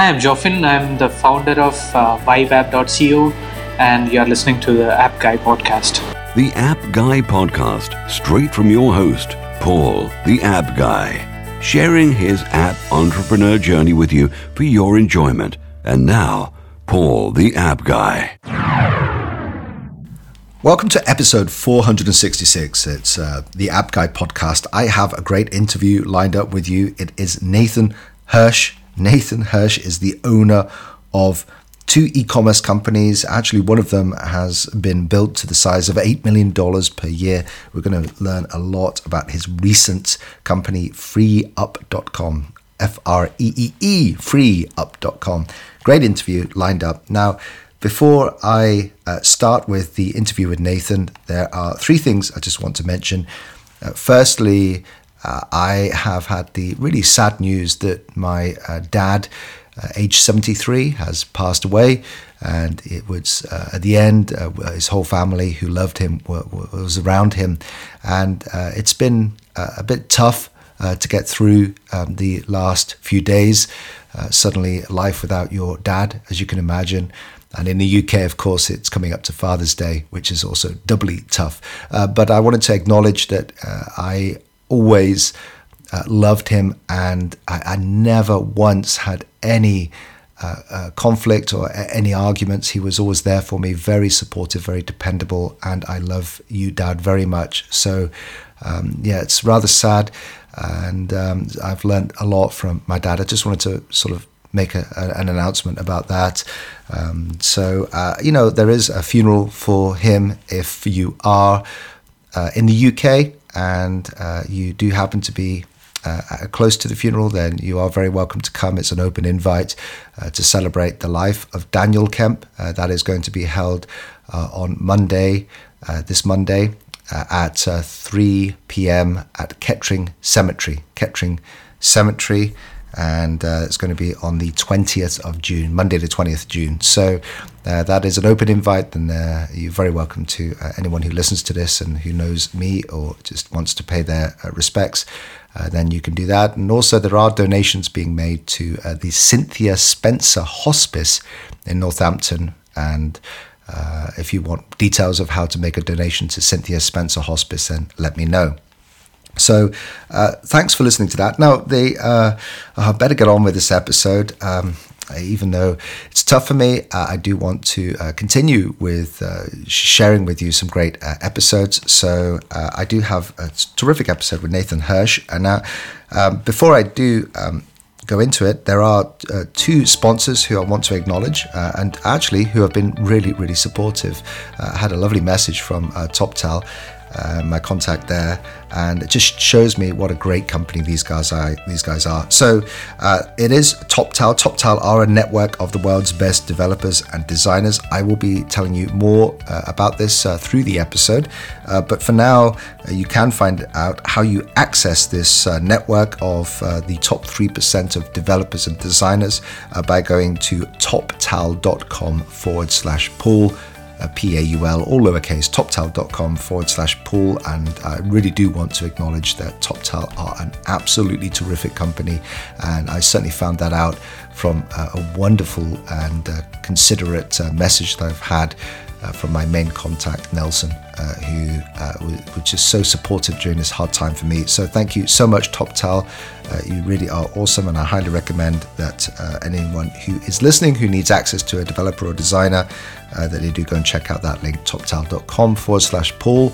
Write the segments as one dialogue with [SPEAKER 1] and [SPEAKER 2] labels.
[SPEAKER 1] Hi, I'm Joffin. I'm the founder of uh, vibeapp.co, and you're listening to the App Guy podcast.
[SPEAKER 2] The App Guy podcast, straight from your host, Paul, the App Guy, sharing his app entrepreneur journey with you for your enjoyment. And now, Paul, the App Guy.
[SPEAKER 3] Welcome to episode 466. It's uh, the App Guy podcast. I have a great interview lined up with you. It is Nathan Hirsch. Nathan Hirsch is the owner of two e-commerce companies. Actually, one of them has been built to the size of $8 million per year. We're going to learn a lot about his recent company, freeeup.com. F-R-E-E-E, freeeup.com. Great interview lined up. Now, before I uh, start with the interview with Nathan, there are three things I just want to mention. Uh, firstly, uh, I have had the really sad news that my uh, dad, uh, age 73, has passed away. And it was uh, at the end, uh, his whole family who loved him were, was around him. And uh, it's been a bit tough to get through um, the last few days. suddenly, life without your dad, as you can imagine. And in the UK, of course, it's coming up to Father's Day, which is also doubly tough. But I wanted to acknowledge that I always uh, loved him, and I, I, never once had any uh, uh, conflict or any arguments. He was always there for me, very supportive, very dependable, and I love you, Dad, very much. So, um, yeah, it's rather sad, and um, I've learned a lot from my dad. I just wanted to sort of make a, a, an announcement about that. Um, so, uh, you know, there is a funeral for him if you are uh, in the UK and uh, you do happen to be uh, close to the funeral, then you are very welcome to come. It's an open invite uh, to celebrate the life of Daniel Kemp. Uh, that is going to be held uh, on Monday, uh, this Monday, at 3 p.m. at Kettering Cemetery. Kettering Cemetery and uh, it's going to be on the 20th of June, Monday the 20th of June. So uh, that is an open invite, and uh, you're very welcome to uh, anyone who listens to this and who knows me or just wants to pay their uh, respects. Uh, then you can do that. And also, there are donations being made to the Cynthia Spencer Hospice in Northampton. And if you want details of how to make a donation to Cynthia Spencer Hospice, then let me know. So, uh, thanks for listening to that. Now, uh, I better get on with this episode. Um, even though it's tough for me, uh, I do want to uh, continue with uh, sharing with you some great uh, episodes. So uh, I do have a terrific episode with Nathan Hirsch. And now, um, before I do um, go into it, there are uh, two sponsors who I want to acknowledge and actually who have been really, really supportive. I had a lovely message from TopTal uh, my contact there, and it just shows me what a great company these guys are. These guys are. So uh, it is TopTal. TopTal are a network of the world's best developers and designers. I will be telling you more uh, about this uh, through the episode, uh, but for now, uh, you can find out how you access this network of the top three percent of developers and designers by going to toptal.com forward slash Paul uh, P-A-U-L, all lowercase, toptal.com forward slash Paul. And I really do want to acknowledge that TopTal are an absolutely terrific company. And I certainly found that out from uh, a wonderful and uh, considerate uh, message that I've had uh, from my main contact, Nelson, uh, who uh, was just so supportive during this hard time for me. So thank you so much, TopTal. Uh, you really are awesome, and I highly recommend that uh, anyone who is listening who needs access to a developer or designer, uh, that they do go and check out that link, toptal.com forward slash Paul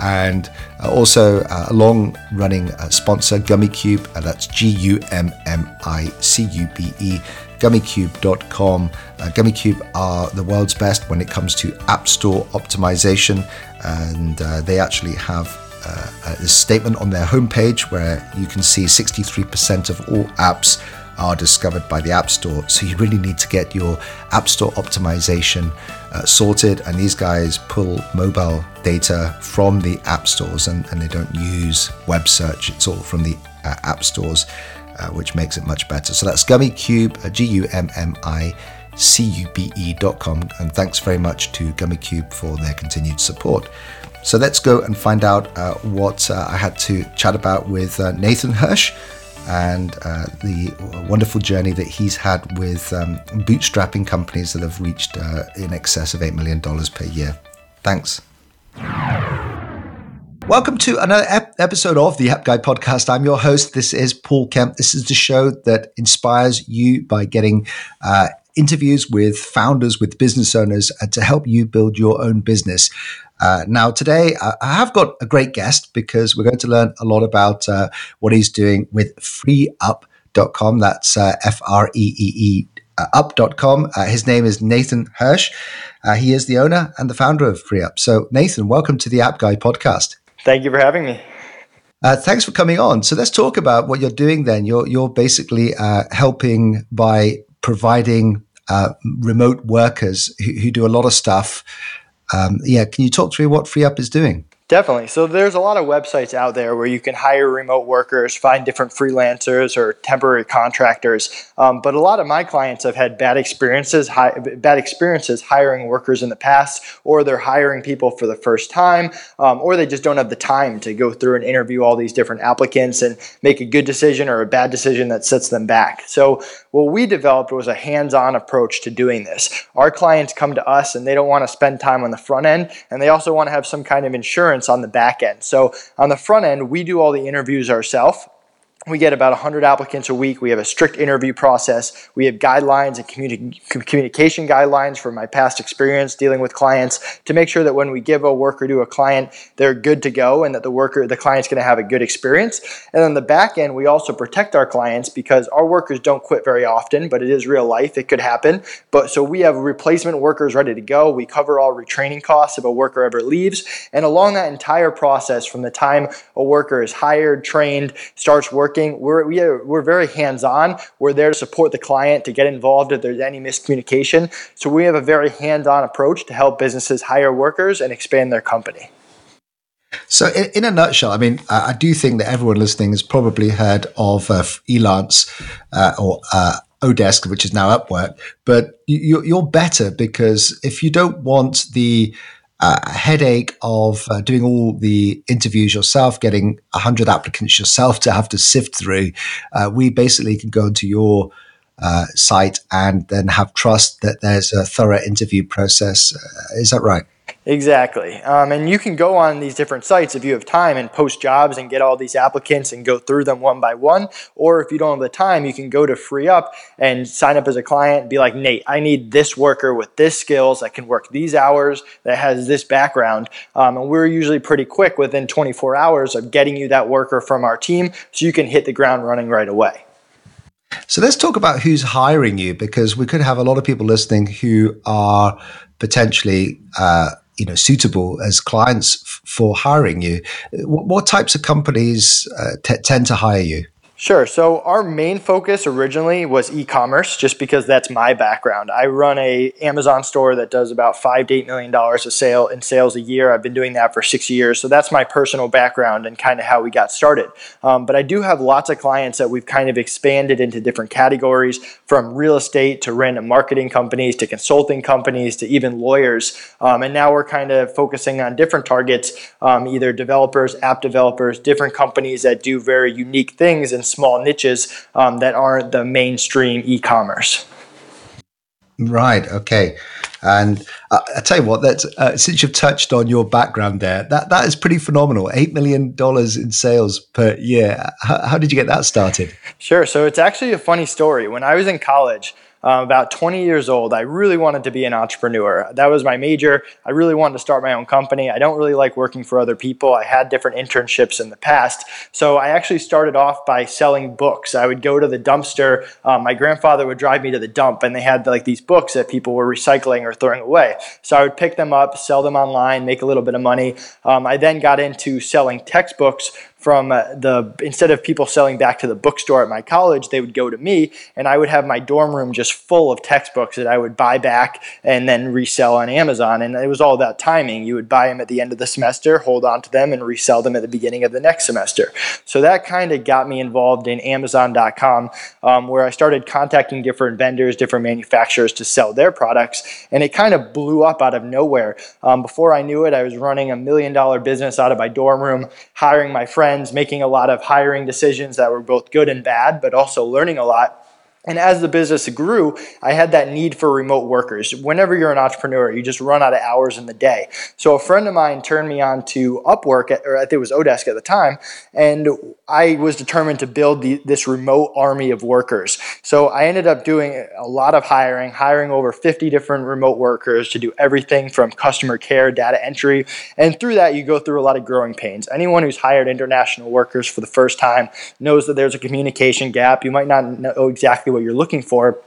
[SPEAKER 3] and also a long running sponsor, Gummicube. that's G U M M I C U B E gummicube.com. Uh, Gummicube are the world's best when it comes to App Store optimization, and uh, they actually have uh, a statement on their homepage where you can see 63% of all apps are discovered by the App Store. So you really need to get your App Store optimization uh, sorted. And these guys pull mobile data from the App Stores and, and they don't use web search, it's all from the uh, App Stores uh, which makes it much better. So that's Gummicube, G U M M I C U B E.com. And thanks very much to Gummicube for their continued support. So let's go and find out uh, what uh, I had to chat about with uh, Nathan Hirsch. and uh, the wonderful journey that he's had with um, bootstrapping companies that have reached uh, in excess of $8 million per year. Thanks. Welcome to another ep- episode of the App Guy podcast. I'm your host. This is Paul Kemp. This is the show that inspires you by getting uh, interviews with founders, with business owners uh, to help you build your own business. Uh, now, today I have got a great guest because we're going to learn a lot about uh, what he's doing with freeeup.com. That's uh, F R E E E uh, up.com. Uh, his name is Nathan Hirsch. Uh, he is the owner and the founder of FreeeUp. So, Nathan, welcome to the App Guy podcast.
[SPEAKER 4] Thank you for having me.
[SPEAKER 3] Uh, thanks for coming on. So let's talk about what you're doing. Then you're you're basically uh, helping by providing uh, remote workers who, who, do a lot of stuff. Um, yeah, can you talk through what FreeeUp is doing?
[SPEAKER 4] Definitely. So there's a lot of websites out there where you can hire remote workers, find different freelancers or temporary contractors. Um, but a lot of my clients have had bad experiences, hi- bad experiences hiring workers in the past, or they're hiring people for the first time, um, or they just don't have the time to go through and interview all these different applicants and make a good decision or a bad decision that sets them back. So what we developed was a hands-on approach to doing this. Our clients come to us and they don't want to spend time on the front end, and they also want to have some kind of insurance on the back end. So on the front end, we do all the interviews ourselves we get about 100 applicants a week. We have a strict interview process. We have guidelines and communi- communication guidelines from my past experience dealing with clients to make sure that when we give a worker to a client, they're good to go and that the worker, the client's going to have a good experience. And on the back end, we also protect our clients because our workers don't quit very often, but it is real life. It could happen. But so we have replacement workers ready to go. We cover all retraining costs if a worker ever leaves. And along that entire process, from the time a worker is hired, trained, starts working, working. We're, we are, we're very hands on. We're there to support the client, to get involved if there's any miscommunication. So we have a very hands on approach to help businesses hire workers and expand their company.
[SPEAKER 3] So, in, in, a nutshell, I mean, I, do think that everyone listening has probably heard of uh, Elance uh, or uh, Odesk, which is now Upwork, but you, you're better because if you don't want the headache of uh, doing all the interviews yourself, getting 100 applicants yourself to have to sift through. Uh, we basically can go into your uh, site and then have trust that there's a thorough interview process. Uh, is that right?
[SPEAKER 4] Exactly. Um, and you can go on these different sites if you have time and post jobs and get all these applicants and go through them one by one. Or if you don't have the time, you can go to FreeeUp and sign up as a client and be like, Nate, I need this worker with this skills that can work these hours, that has this background. Um, and we're usually pretty quick within 24 hours of getting you that worker from our team so you can hit the ground running right away.
[SPEAKER 3] So let's talk about who's hiring you because we could have a lot of people listening who are potentially uh, you know suitable as clients f- for hiring you. What, types of companies uh, t- tend to hire you?
[SPEAKER 4] Sure. So our main focus originally was e-commerce, just because that's my background. I run a Amazon store that does about five to eight million dollars of sale in sales a year. I've been doing that for six years, so that's my personal background and kind of how we got started. Um, but I do have lots of clients that we've kind of expanded into different categories, from real estate to random marketing companies to consulting companies to even lawyers. Um, and now we're kind of focusing on different targets, um, either developers, app developers, different companies that do very unique things and small niches um, that aren't the mainstream e-commerce.
[SPEAKER 3] Right. Okay. And uh, I tell you what, that uh, since you've touched on your background there, that that is pretty phenomenal. Eight million dollars in sales per year. How, how, did you get that started?
[SPEAKER 4] Sure. So it's actually a funny story. When I was in college, um, about 20 years old, I really wanted to be an entrepreneur. That was my major. I really wanted to start my own company. I don't really like working for other people. I had different internships in the past. So I actually started off by selling books. I would go to the dumpster. Um, my grandfather would drive me to the dump, and they had like these books that people were recycling or throwing away. So I would pick them up, sell them online, make a little bit of money. Um, I then got into selling textbooks from uh, the instead of people selling back to the bookstore at my college, they would go to me, and I would have my dorm room just full of textbooks that I would buy back and then resell on Amazon. And it was all about timing. You would buy them at the end of the semester, hold on to them, and resell them at the beginning of the next semester. So that kind of got me involved in Amazon.com, um, where I started contacting different vendors, different manufacturers to sell their products, and it kind of blew up out of nowhere. Um, before I knew it, I was running a million dollar business out of my dorm room, hiring my friends friends, making a lot of hiring decisions that were both good and bad, but also learning a lot. And as the business grew, I had that need for remote workers. Whenever you're an entrepreneur, you just run out of hours in the day. So a friend of mine turned me on to Upwork, or I think it was Odesk at the time, and I was determined to build the, this remote army of workers. So I ended up doing a lot of hiring, hiring over 50 different remote workers to do everything from customer care, data entry, and through that you go through a lot of growing pains. Anyone who's hired international workers for the first time knows that there's a communication gap. You might not know exactly what you're looking for.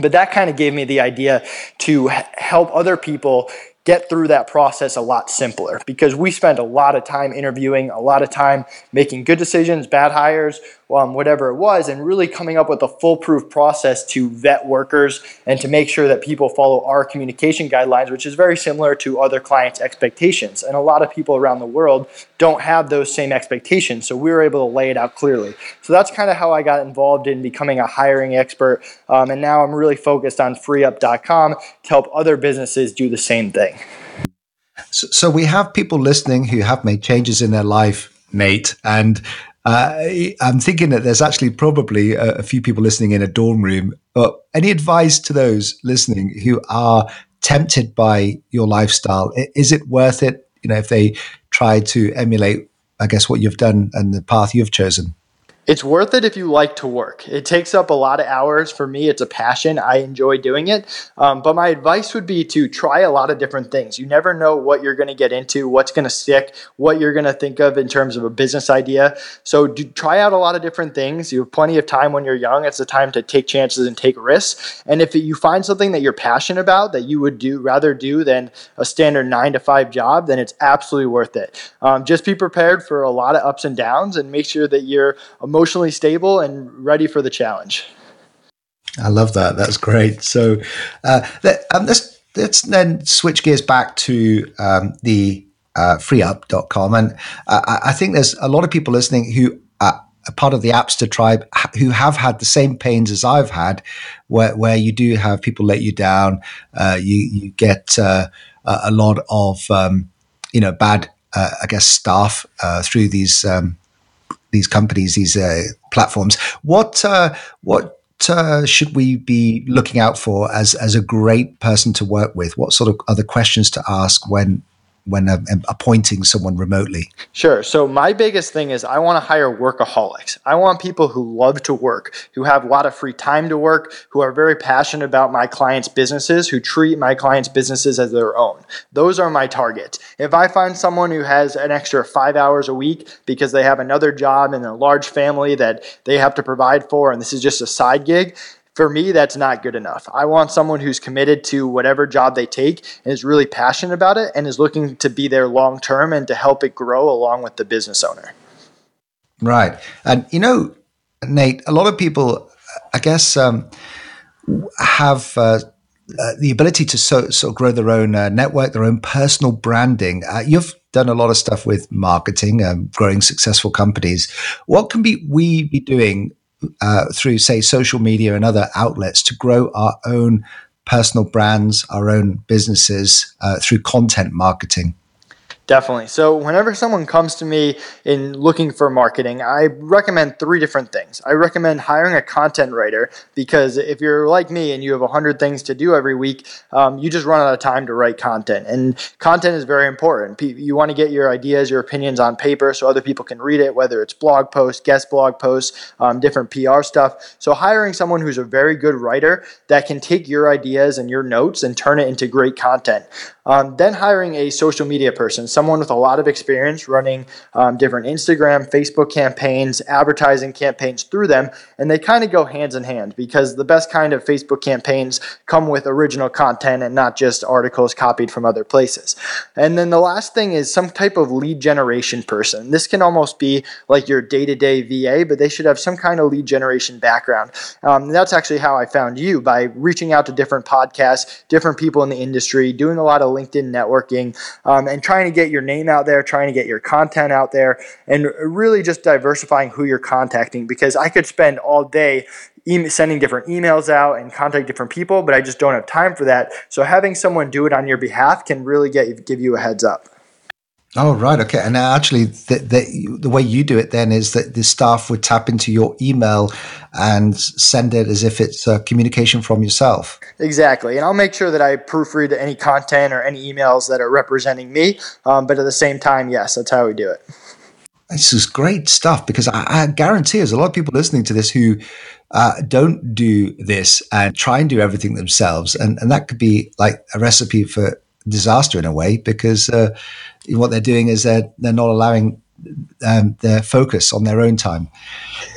[SPEAKER 4] But that kind of gave me the idea to help other people get through that process a lot simpler because we spend a lot of time interviewing, a lot of time making good decisions, bad hires, um, whatever it was, and really coming up with a foolproof process to vet workers and to make sure that people follow our communication guidelines, which is very similar to other clients' expectations. And a lot of people around the world don't have those same expectations, so we were able to lay it out clearly. So that's kind of how I got involved in becoming a hiring expert, um, and now I'm really focused on freeeup.com to help other businesses do the same thing.
[SPEAKER 3] So, so we have people listening who have made changes in their life, Nate, and uh, I'm thinking that there's actually probably a, a, few people listening in a dorm room. But any advice to those listening who are tempted by your lifestyle? Is it worth it? You know, if they try to emulate, I guess, what you've done and the path you've chosen.
[SPEAKER 4] It's worth it if you like to work. It takes up a lot of hours. For me, it's a passion. I enjoy doing it. Um, but my advice would be to try a lot of different things. You never know what you're going to get into, what's going to stick, what you're going to think of in terms of a business idea. So do, try out a lot of different things. You have plenty of time when you're young. It's the time to take chances and take risks. And if you find something that you're passionate about that you would do rather do than a standard nine to five job, then it's absolutely worth it. Um, just be prepared for a lot of ups and downs and make sure that you're emotionally stable and ready for the challenge.
[SPEAKER 3] I love that. That's great. So uh, let, um, let's let's then switch gears back to um, the uh, freeup.com. And uh, I think there's a lot of people listening who are part of the Appster tribe who have had the same pains as I've had, where, where you do have people let you down. Uh, you, you get uh, a lot of, um, you know, bad, uh, I guess, staff uh, through these um, these companies, these uh, platforms. What uh, what uh, should we be looking out for as as a great person to work with? What sort of other questions to ask when when uh, appointing someone remotely?
[SPEAKER 4] Sure. So my biggest thing is I want to hire workaholics. I want people who love to work, who have a lot of free time to work, who are very passionate about my clients' businesses, who treat my clients' businesses as their own. Those are my targets. If I find someone who has an extra five hours a week because they have another job and a large family that they have to provide for, and this is just a side gig, for me, that's not good enough. I want someone who's committed to whatever job they take and is really passionate about it and is looking to be there long term and to help it grow along with the business owner.
[SPEAKER 3] Right. And, you know, Nate, a lot of people, I guess, um, have. Uh, uh, the ability to so, sort of grow their own uh, network, their own personal branding. Uh, you've done a lot of stuff with marketing, um, growing successful companies. What can be we be doing uh, through, say, social media and other outlets to grow our own personal brands, our own businesses uh, through content marketing?
[SPEAKER 4] Definitely. So, whenever someone comes to me in looking for marketing, I recommend three different things. I recommend hiring a content writer because if you're like me and you have 100 things to do every week, um, you just run out of time to write content. And content is very important. You want to get your ideas, your opinions on paper so other people can read it, whether it's blog posts, guest blog posts, um, different PR stuff. So, hiring someone who's a very good writer that can take your ideas and your notes and turn it into great content. Um, then hiring a social media person, someone with a lot of experience running um, different Instagram, Facebook campaigns, advertising campaigns through them, and they kind of go hands in hand because the best kind of Facebook campaigns come with original content and not just articles copied from other places. And then the last thing is some type of lead generation person. This can almost be like your day to day VA, but they should have some kind of lead generation background. Um, that's actually how I found you by reaching out to different podcasts, different people in the industry, doing a lot of LinkedIn networking, um, and trying to get your name out there, trying to get your content out there, and really just diversifying who you're contacting because I could spend all day sending different emails out and contact different people, but I just don't have time for that. So having someone do it on your behalf can really get give you a heads up.
[SPEAKER 3] Oh right, okay. And actually, the, the, the way you do it then is that the staff would tap into your email and send it as if it's a communication from yourself.
[SPEAKER 4] Exactly, and I'll make sure that I proofread any content or any emails that are representing me. Um, but at the same time, yes, that's how we do it.
[SPEAKER 3] This is great stuff because I, I guarantee there's a lot of people listening to this who uh, don't do this and try and do everything themselves, and and that could be like a recipe for disaster in a way because uh, what they're doing is they're they're not allowing um, their focus on their own time.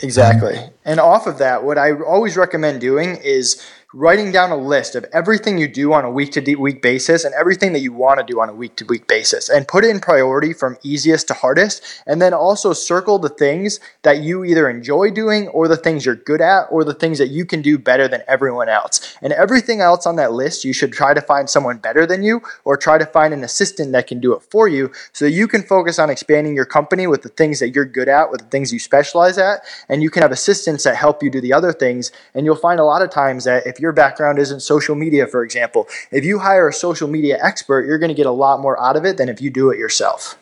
[SPEAKER 4] Exactly. Um, and off of that, what I always recommend doing is writing down a list of everything you do on a week to week basis and everything that you want to do on a week to week basis and put it in priority from easiest to hardest and then also circle the things that you either enjoy doing or the things you're good at or the things that you can do better than everyone else. And everything else on that list you should try to find someone better than you or try to find an assistant that can do it for you so you can focus on expanding your company with the things that you're good at with the things you specialize at and you can have assistants that help you do the other things. And you'll find a lot of times that if you're your background isn't social media, for example. If you hire a social media expert, you're going to get a lot more out of it than if you do it yourself.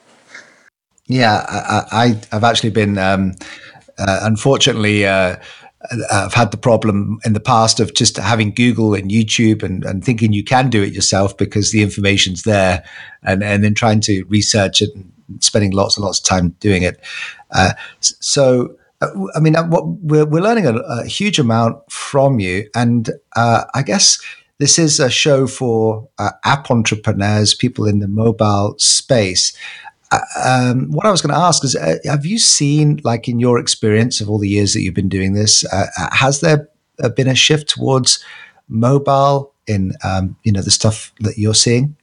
[SPEAKER 3] Yeah, I, have actually been, um, uh, unfortunately, uh, I've had the problem in the past of just having Google and YouTube and, and thinking you can do it yourself because the information's there and, and then trying to research it and spending lots and lots of time doing it. Uh, so, I mean, uh, what we're, we're learning a, a huge amount from you, and uh, I guess this is a show for uh, app entrepreneurs, people in the mobile space. Uh, um, what I was going to ask is, uh, have you seen, like in your experience of all the years that you've been doing this, has there been a shift towards mobile in um, you know the stuff that you're seeing?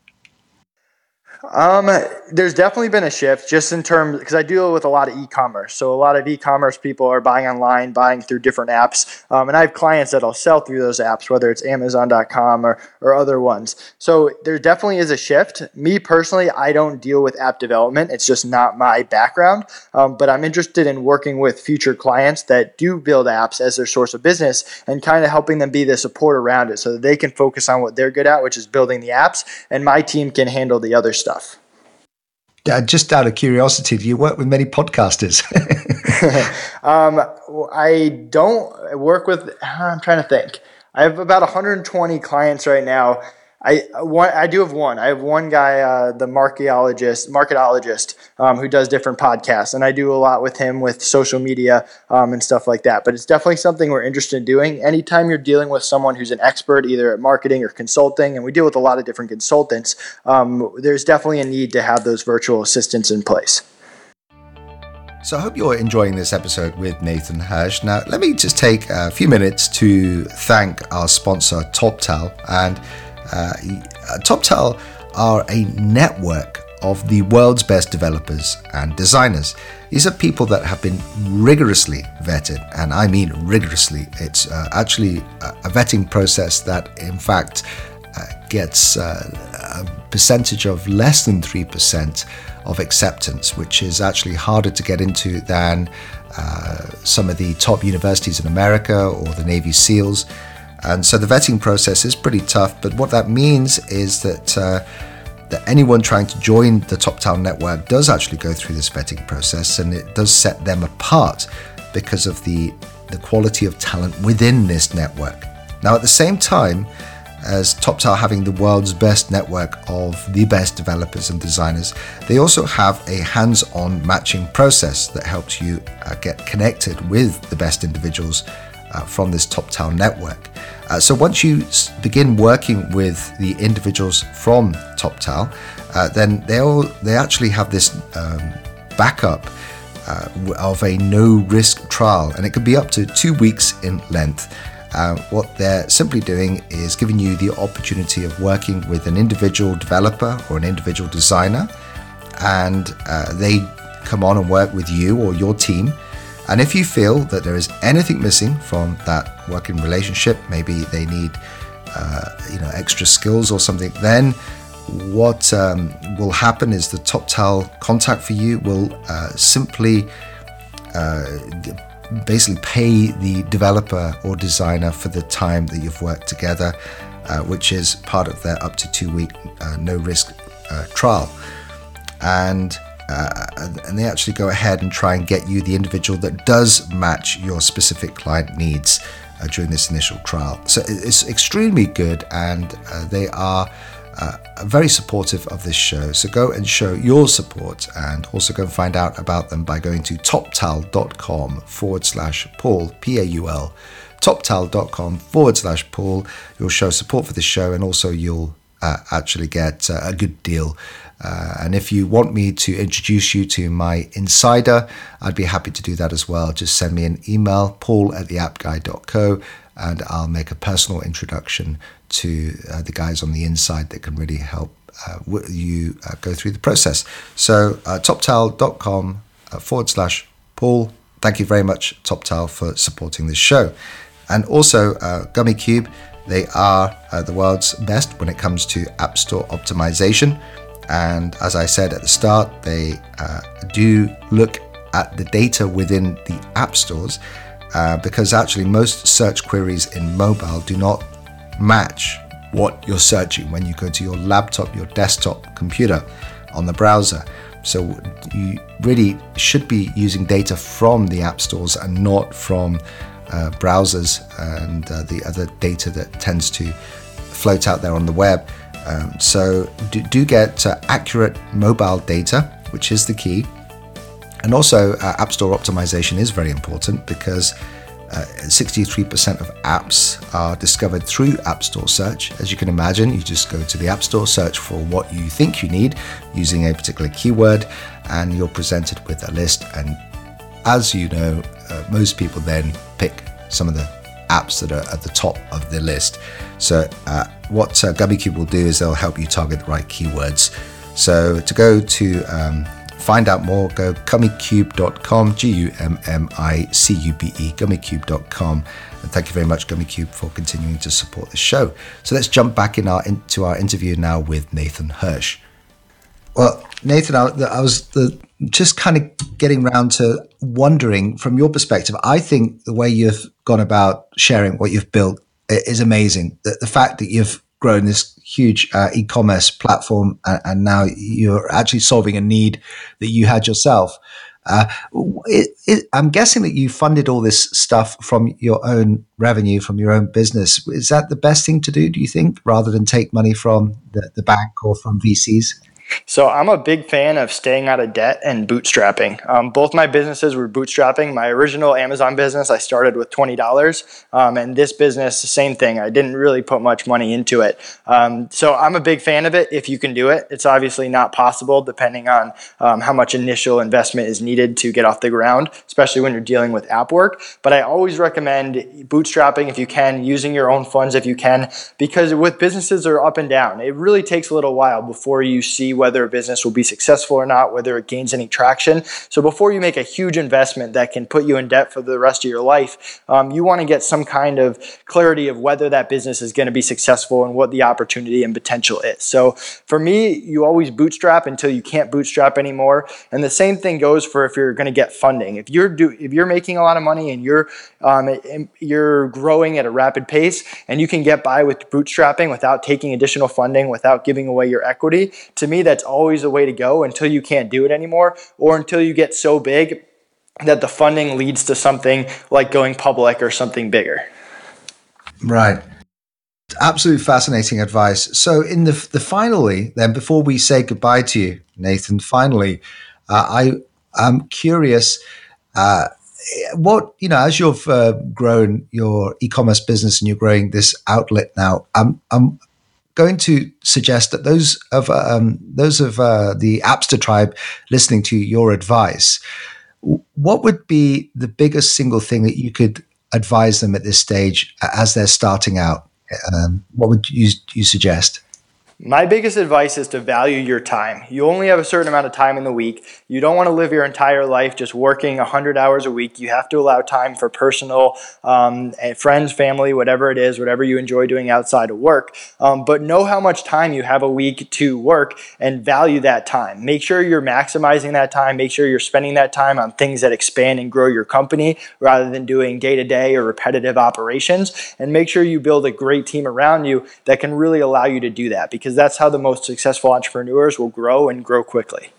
[SPEAKER 4] Um, there's definitely been a shift just in terms because I deal with a lot of e-commerce. So a lot of e-commerce people are buying online, buying through different apps. Um, and I have clients that'll sell through those apps, whether it's Amazon.com or, or other ones. So there definitely is a shift. Me personally, I don't deal with app development. It's just not my background. Um, but I'm interested in working with future clients that do build apps as their source of business and kind of helping them be the support around it so that they can focus on what they're good at, which is building the apps, and my team can handle the other stuff stuff.
[SPEAKER 3] Uh, just out of curiosity, do you work with many podcasters?
[SPEAKER 4] um, I don't work with. I'm trying to think. I have about 120 clients right now I one, I do have one. I have one guy, uh, the marketologist, marketologist, um, who does different podcasts, and I do a lot with him with social media um, and stuff like that. But it's definitely something we're interested in doing. Anytime you're dealing with someone who's an expert, either at marketing or consulting, and we deal with a lot of different consultants, um, there's definitely a need to have those virtual assistants in place.
[SPEAKER 3] So I hope you're enjoying this episode with Nathan Hirsch. Now, let me just take a few minutes to thank our sponsor, TopTal, and uh, TopTal are a network of the world's best developers and designers. These are people that have been rigorously vetted, and I mean rigorously. It's uh, actually a vetting process that, in fact, uh, gets uh, a percentage of less than 3% of acceptance, which is actually harder to get into than uh, some of the top universities in America or the Navy SEALs. And so the vetting process is pretty tough, but what that means is that uh, that anyone trying to join the TopTal network does actually go through this vetting process, and it does set them apart because of the the quality of talent within this network. Now, at the same time, as Top TopTal having the world's best network of the best developers and designers, they also have a hands on matching process that helps you uh, get connected with the best individuals uh, from this TopTal network. Uh, so once you begin working with the individuals from TopTal, uh, then they all they actually have this um, backup uh, of a no risk trial, and it could be up to two weeks in length. Uh, what they're simply doing is giving you the opportunity of working with an individual developer or an individual designer, and uh, they come on and work with you or your team and if you feel that there is anything missing from that working relationship, maybe they need uh, you know extra skills or something, then what um, will happen is the TopTal contact for you will uh, simply uh, basically pay the developer or designer for the time that you've worked together, uh, which is part of their up to two week uh, no risk uh, trial. And uh, and they actually go ahead and try and get you the individual that does match your specific client needs uh, during this initial trial. So it's extremely good, and uh, they are uh, very supportive of this show. So go and show your support and also go and find out about them by going to toptal.com forward slash Paul, P A U L, toptal.com forward slash Paul. You'll show support for the show and also you'll uh, actually get uh, a good deal. Uh, and if you want me to introduce you to my insider, I'd be happy to do that as well. Just send me an email, paul at theappguy.co, and I'll make a personal introduction to uh, the guys on the inside that can really help uh, you uh, go through the process. So, uh, toptal.com uh, forward slash Paul. Thank you very much, TopTal, for supporting this show. And also, uh, Gummicube, they are the world's best when it comes to App Store optimization. And as I said at the start, they do look at the data within the app stores because actually most search queries in mobile do not match what you're searching when you go to your laptop, your desktop computer on the browser. So you really should be using data from the app stores and not from uh, browsers and uh, the other data that tends to float out there on the web. Um, so do, do get uh, accurate mobile data, which is the key. And also, uh, App Store optimization is very important because 63% of apps are discovered through App Store search. As you can imagine, you just go to the App Store, search for what you think you need using a particular keyword, and you're presented with a list. And as you know, uh, most people then pick some of the apps that are at the top of the list. So, uh, what uh, Gummicube will do is they'll help you target the right keywords. So, to go to um, find out more, go gummicube.com, G U M M I C U B E, gummicube.com. And thank you very much, Gummicube, for continuing to support the show. So let's jump back in our into our interview now with Nathan Hirsch. Well, Nathan, I, I was the, just kind of getting around to wondering from your perspective. I think the way you've gone about sharing what you've built is amazing. The, the fact that you've grown this huge uh, e-commerce platform, and, and, now you're actually solving a need that you had yourself. Uh, it, it, I'm guessing that you funded all this stuff from your own revenue, from your own business. Is that the best thing to do? Do you think, rather than take money from the, the bank or from VCs?
[SPEAKER 4] So I'm a big fan of staying out of debt and bootstrapping. Um, both my businesses were bootstrapping. My original Amazon business, I started with twenty dollars, um, and this business, the same thing. I didn't really put much money into it. Um, so I'm a big fan of it. If you can do it, it's obviously not possible depending on um, how much initial investment is needed to get off the ground, especially when you're dealing with app work. But I always recommend bootstrapping if you can, using your own funds if you can, because with businesses are up and down. It really takes a little while before you see whether a business will be successful or not, whether it gains any traction. So before you make a huge investment that can put you in debt for the rest of your life, um, you want to get some kind of clarity of whether that business is going to be successful and what the opportunity and potential is. So for me, you always bootstrap until you can't bootstrap anymore. And the same thing goes for if you're going to get funding. If you're do if you're making a lot of money and you're um, you're growing at a rapid pace and you can get by with bootstrapping without taking additional funding, without giving away your equity, to me that's always the way to go until you can't do it anymore or until you get so big that the funding leads to something like going public or something bigger.
[SPEAKER 3] Right. Absolutely fascinating advice. So, in the the finally, then before we say goodbye to you, Nathan, finally, uh, I am curious. Uh, what you know, as you've uh, grown your e-commerce business and you're growing this outlet now, I'm I'm going to suggest that those of um, those of uh, the Appster tribe listening to your advice, what would be the biggest single thing that you could advise them at this stage as they're starting out? Um, what would you, you suggest?
[SPEAKER 4] My biggest advice is to value your time. You only have a certain amount of time in the week. You don't want to live your entire life just working 100 hours a week. You have to allow time for personal, um, friends, family, whatever it is, whatever you enjoy doing outside of work. Um, but know how much time you have a week to work and value that time. Make sure you're maximizing that time. Make sure you're spending that time on things that expand and grow your company rather than doing day to day or repetitive operations. And make sure you build a great team around you that can really allow you to do that because because that's how the most successful entrepreneurs will grow and grow quickly.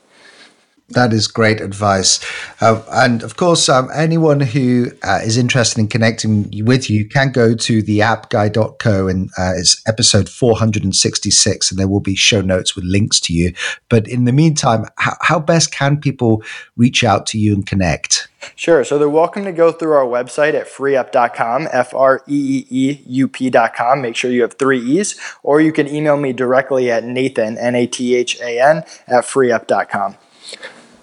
[SPEAKER 3] That is great advice. Uh, and of course, um, anyone who uh, is interested in connecting with you can go to theappguy.co and uh, it's episode 466, and there will be show notes with links to you. But in the meantime, how, how best can people reach out to you and connect?
[SPEAKER 4] Sure. So they're welcome to go through our website at freeeup.com, F R E E E U P.com. Make sure you have three E's, or you can email me directly at Nathan, N A T H A N, at freeeup.com.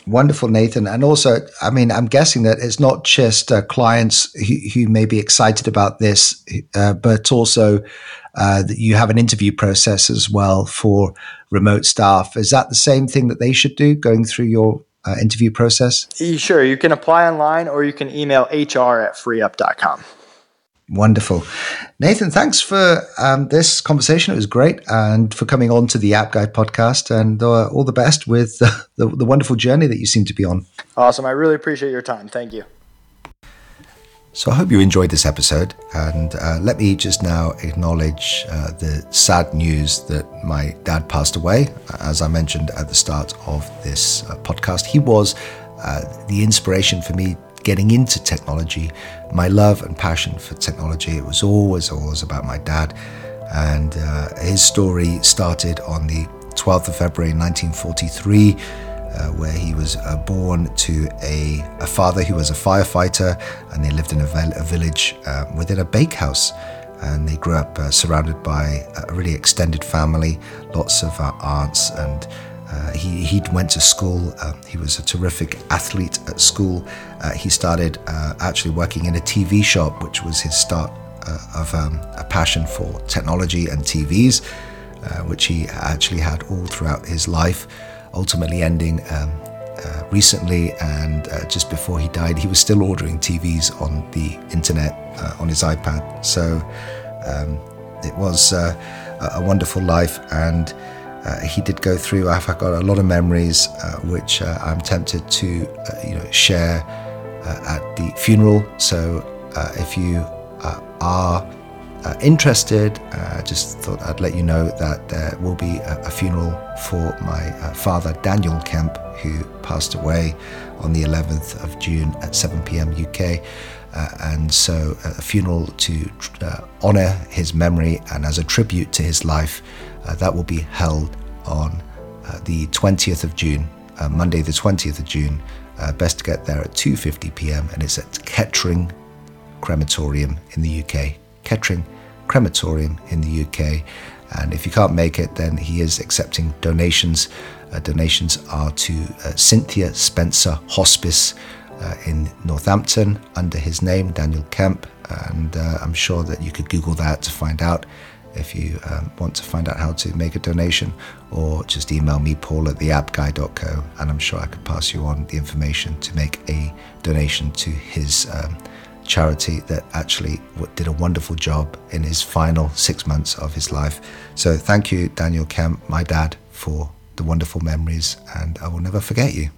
[SPEAKER 3] Wonderful, Nathan. And also, I mean, I'm guessing that it's not just uh, clients who, who, may be excited about this, uh, but also uh, that you have an interview process as well for remote staff. Is that the same thing that they should do going through your uh, interview process?
[SPEAKER 4] Sure. You can apply online or you can email hr at freeeup.com.
[SPEAKER 3] Wonderful. Nathan, thanks for um, this conversation. It was great and for coming on to the App Guy podcast and uh, all the best with the, the, the wonderful journey that you seem to be on.
[SPEAKER 4] Awesome. I really appreciate your time. Thank you.
[SPEAKER 3] So I hope you enjoyed this episode. And uh, let me just now acknowledge uh, the sad news that my dad passed away. As I mentioned at the start of this uh, podcast, he was uh, the inspiration for me getting into technology, my love and passion for technology. It was always, always about my dad. And uh, his story started on the 12th of February 1943. Uh, where he was uh, born to a, a, father who was a firefighter, and they lived in a, a village uh, within a bakehouse. And they grew up uh, surrounded by a really extended family, lots of uh, aunts and uh, he, he went to school. Uh, he was a terrific athlete at school. Uh, he started uh, actually working in a TV shop, which was his start uh, of um, a passion for technology and TVs, uh, which he actually had all throughout his life, ultimately ending um, recently. And just before he died, he was still ordering TVs on the internet on his iPad. So um, it was a wonderful life. And uh, he did go through. I've got a lot of memories, uh, which uh, I'm tempted to, uh, you know, share uh, at the funeral. So uh, if you are interested, I just thought I'd let you know that there will be a, a funeral for my father, Daniel Kemp, who passed away on the 11th of June at 7 p.m. UK. Uh, and so a funeral to uh, honor his memory and as a tribute to his life that will be held on uh, the 20th of June, uh, Monday the 20th of June. Uh, best to get there at 2:50 p.m. and it's at Kettering Crematorium in the UK. Kettering Crematorium in the UK. And if you can't make it, then he is accepting donations. Uh, donations are to uh, Cynthia Spencer Hospice uh, in Northampton under his name, Daniel Kemp. And uh, I'm sure that you could Google that to find out if you um, want to find out how to make a donation, or just email me, paul at theappguy.co, and I'm sure I could pass you on the information to make a donation to his um, charity that actually did a wonderful job in his final six months of his life. So thank you, Daniel Kemp, my dad, for the wonderful memories, and I will never forget you.